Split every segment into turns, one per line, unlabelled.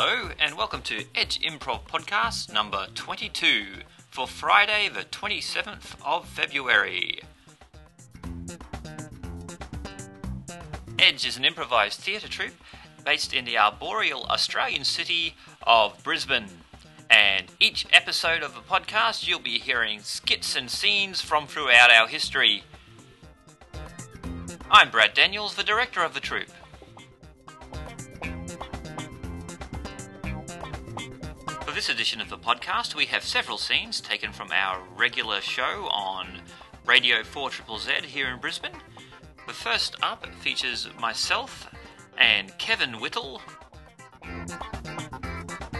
Hello, and welcome to Edge Improv Podcast number 22 for Friday, the 27th of February. Edge is an improvised theatre troupe based in the arboreal Australian city of Brisbane. And each episode of the podcast, you'll be hearing skits and scenes from throughout our history. I'm Brad Daniels, the director of the troupe. This edition of the podcast, we have several scenes taken from our regular show on Radio 4 Triple Z here in Brisbane. The first up features myself and Kevin Whittle.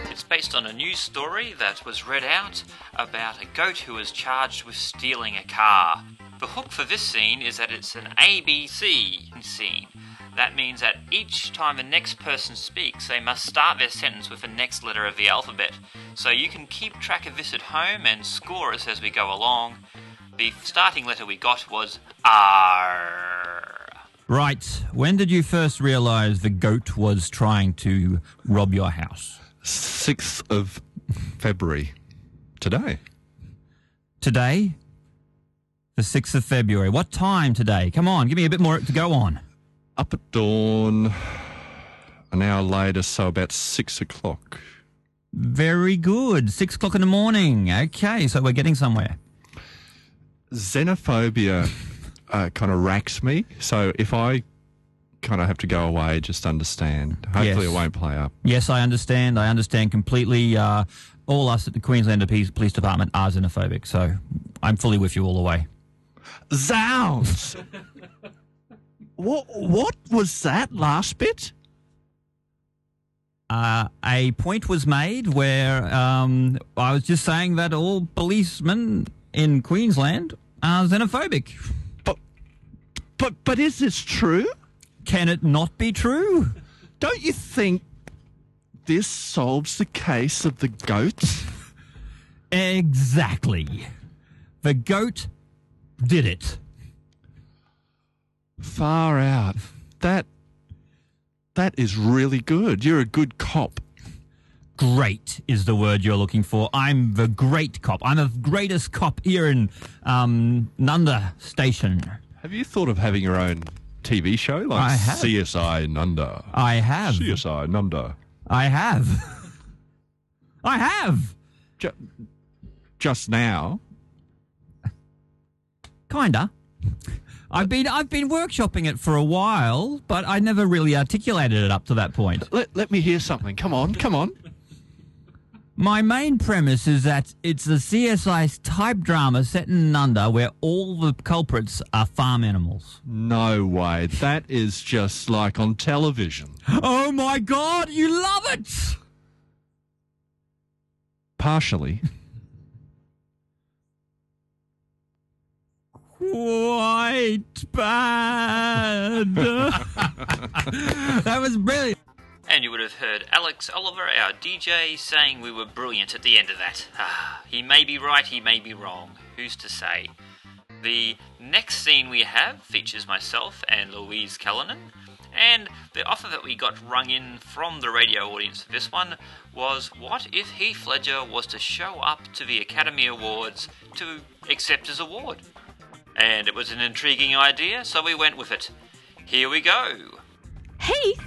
It's based on a news story that was read out about a goat who was charged with stealing a car. The hook for this scene is that it's an ABC scene. That means that each time the next person speaks, they must start their sentence with the next letter of the alphabet. So you can keep track of this at home and score us as we go along. The starting letter we got was R.
Right. When did you first realize the goat was trying to rob your house?
6th of February. Today.
Today? The 6th of February. What time today? Come on, give me a bit more to go on.
Up at dawn, an hour later, so about 6 o'clock.
Very good. Six o'clock in the morning. Okay, so we're getting somewhere.
Xenophobia uh, kind of racks me. So if I kind of have to go away, just understand. Hopefully
Yes.
it won't play up.
Yes, I understand. I understand completely. Uh, all us at the Queensland Police Police Department are xenophobic, so I'm fully with you all the way.
Zounds! what what was that last bit?
Uh, a point was made where um, I was just saying that all policemen in Queensland are xenophobic.
But but but is this true?
Can it not be true?
Don't you think this solves the case of the goat?
Exactly. The goat did it.
Far out. That that is really good. You're a good cop.
Great is the word you're looking for. I'm the great cop. I'm the greatest cop here in um, Nundah Station.
Have you thought of having your own TV show like
I have.
CSI Nundah?
I have.
CSI Nundah.
I have. I have.
Ju- just now.
Kinda. I've been I've been workshopping it for a while, but I never really articulated it up to that point.
Let let me hear something. Come on, come on.
My main premise is that it's a CSI type drama set in Nundah where all the culprits are farm animals.
No way. That is just like on television.
Oh my god, you love it!
Partially.
Quite bad. that was brilliant.
And you would have heard Alex Oliver, our DJ, saying we were brilliant at the end of that. Ah, he may be right, he may be wrong. Who's to say? The next scene we have features myself and Louise Callinan. And the offer that we got rung in from the radio audience for this one was what if Heath Ledger was to show up to the Academy Awards to accept his award? And it was an intriguing idea, so we went with it. Here we go.
Heath?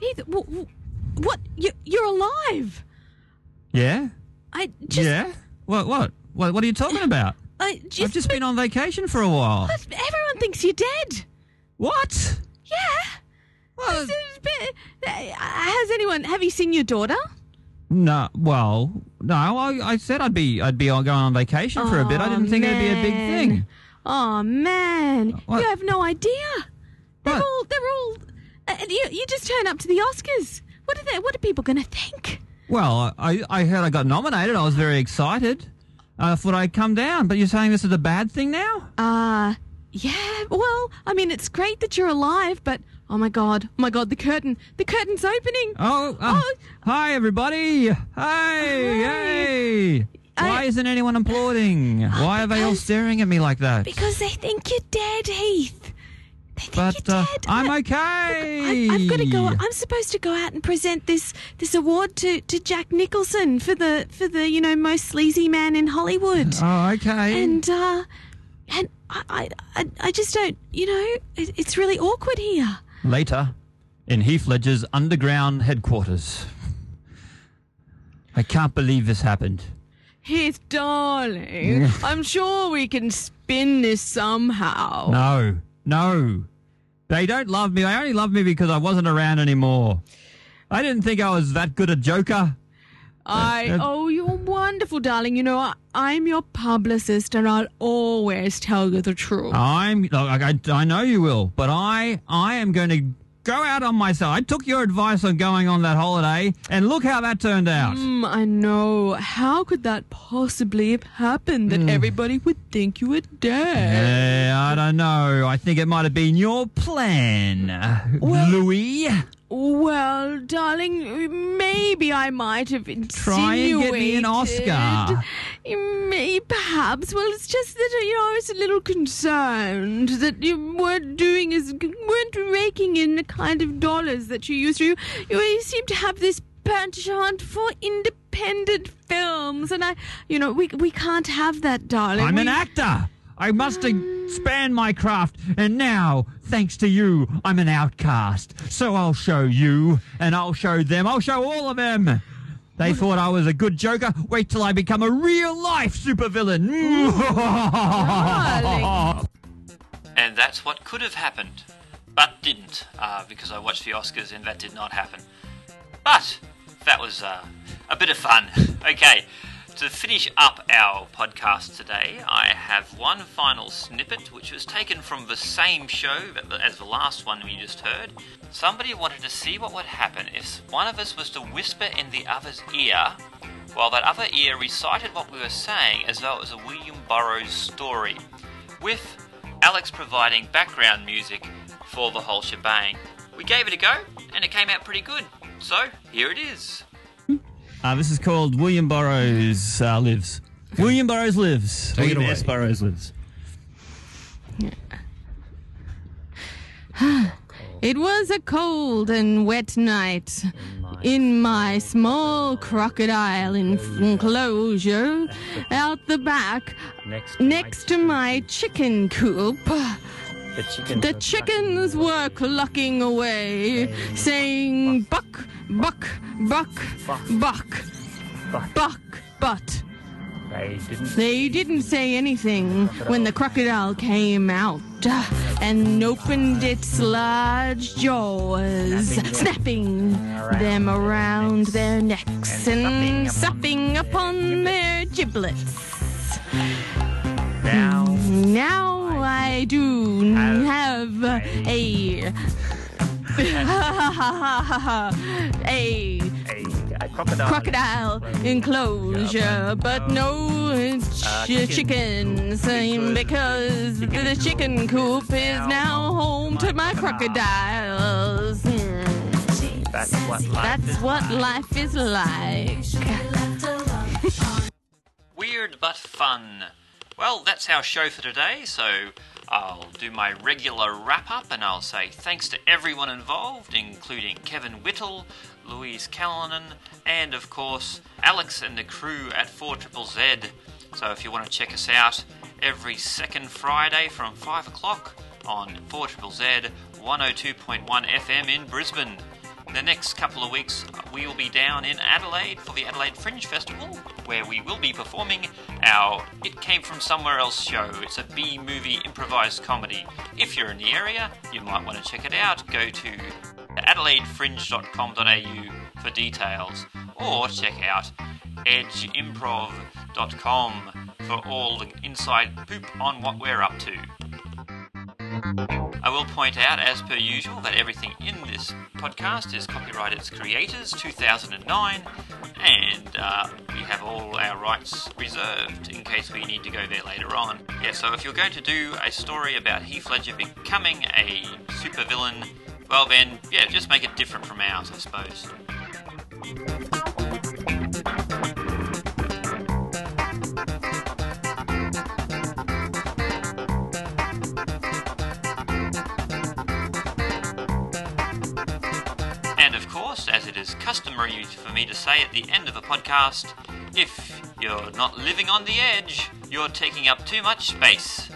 Heath, w- w- what? You, you're alive.
Yeah?
I just,
yeah? What, what? What, what are you talking about?
I just,
I've just been on vacation for a while.
Everyone thinks you're dead.
What?
Yeah.
Well,
It's- it's been- uh, has anyone? Have you seen your daughter?
No, well, no, I, I said I'd be I'd be on- going on vacation for a bit. I didn't think it'd be a big thing.
Oh man,
What?
you have no idea. They're
What?
all, they're all. Uh, you, you just turn up to the Oscars. What are they? What are people going to think?
Well, I, I heard I got nominated. I was very excited. I thought I'd come down, but you're saying this is a bad thing now?
Uh, yeah. Well, I mean, it's great that you're alive, but oh my god, oh my god, the curtain, the curtain's opening.
Oh, uh,
Oh.
hi everybody! Hey, hey! Why
I-
isn't anyone applauding? Why are they all staring at me like that?
Because they think you're dead, Heath. They think
but
you're
uh,
dead.
I'm okay.
I, I've got to go. I'm supposed to go out and present this this award to, to Jack Nicholson for the for the you know most sleazy man in Hollywood.
Oh, okay.
and uh, and I, I I I just don't you know it, it's really awkward here.
Later, in Heath Ledger's underground headquarters. I can't believe this happened.
Heath, darling, I'm sure we can spin this somehow.
No, no. They don't love me. They only love me because I wasn't around anymore. I didn't think I was that good a joker.
I
Uh,
oh, you're wonderful, darling. You know I, I'm your publicist, and I'll always tell you the truth.
I'm. I, I know you will, but I, I am going to go out on myself. I took your advice on going on that holiday, and look how that turned out.
Mm, I know. How could that possibly have happened that everybody would think you were dead?
Yeah, I don't know. I think it might have been your plan,
Well-
Louis.
Well, darling, maybe I might have insinuated.
Try and get me an Oscar.
May, perhaps. Well, it's just that you know I was a little concerned that you weren't doing as weren't raking in the kind of dollars that you used to. You, you seem to have this penchant for independent films, and I, you know, we we can't have that, darling.
I'm an actor. I must expand my craft, and now, thanks to you, I'm an outcast. So I'll show you, and I'll show them. I'll show all of them. They thought I was a good joker. Wait till I become a real life supervillain.
And that's what could have happened, but didn't, uh, because I watched the Oscars and that did not happen. But that was uh, a bit of fun. Okay, to finish up our podcast today, I have one final snippet which was taken from the same show as the last one we just heard. Somebody wanted to see what would happen if one of us was to whisper in the other's ear while that other ear recited what we were saying as though it was a William Burroughs story, with Alex providing background music for the whole shebang. We gave it a go, and it came out pretty good. So, here it is.
Uh, this is called William Burroughs uh, Lives. William Burroughs Lives.
Take it
William
away.
S. Burroughs Lives.
It was a cold and wet night in my small crocodile enclosure out the back next to my chicken coop. The chickens were clucking away, saying buck, buck, buck, buck, buck, buck, but. They didn't say anything when the crocodile came out and opened its large jaws, snapping. them around their necks and supping upon their giblets. Now, Now I do have a a crocodile enclosure, but no ch- chickens um, because the chicken coop is now home to my crocodiles. Hmm. That's what life is like.
Weird but fun. Well, that's our show for today, so I'll do my regular wrap up and I'll say thanks to everyone involved, including Kevin Whittle, Louise Callinan, and of course Alex and the crew at 4 Triple Z. So if you want to check us out every second Friday from 5 o'clock on 4 Triple Z 102.1 FM in Brisbane. The next couple of weeks, we will be down in Adelaide for the Adelaide Fringe Festival, where we will be performing our It Came From Somewhere Else show. It's a B movie improvised comedy. If you're in the area, you might want to check it out. Go to adelaidefringe.com.au for details, or check out edgeimprov.com for all the inside poop on what we're up to. I will point out, as per usual, that everything in this podcast is copyright its creators, 2009, and uh, we have all our rights reserved in case we need to go there later on. Yeah, so if you're going to do a story about Heath Ledger becoming a supervillain, well then, yeah, just make it different from ours, I suppose.
Say at the end of a podcast if you're not living on the edge, you're taking up too much space.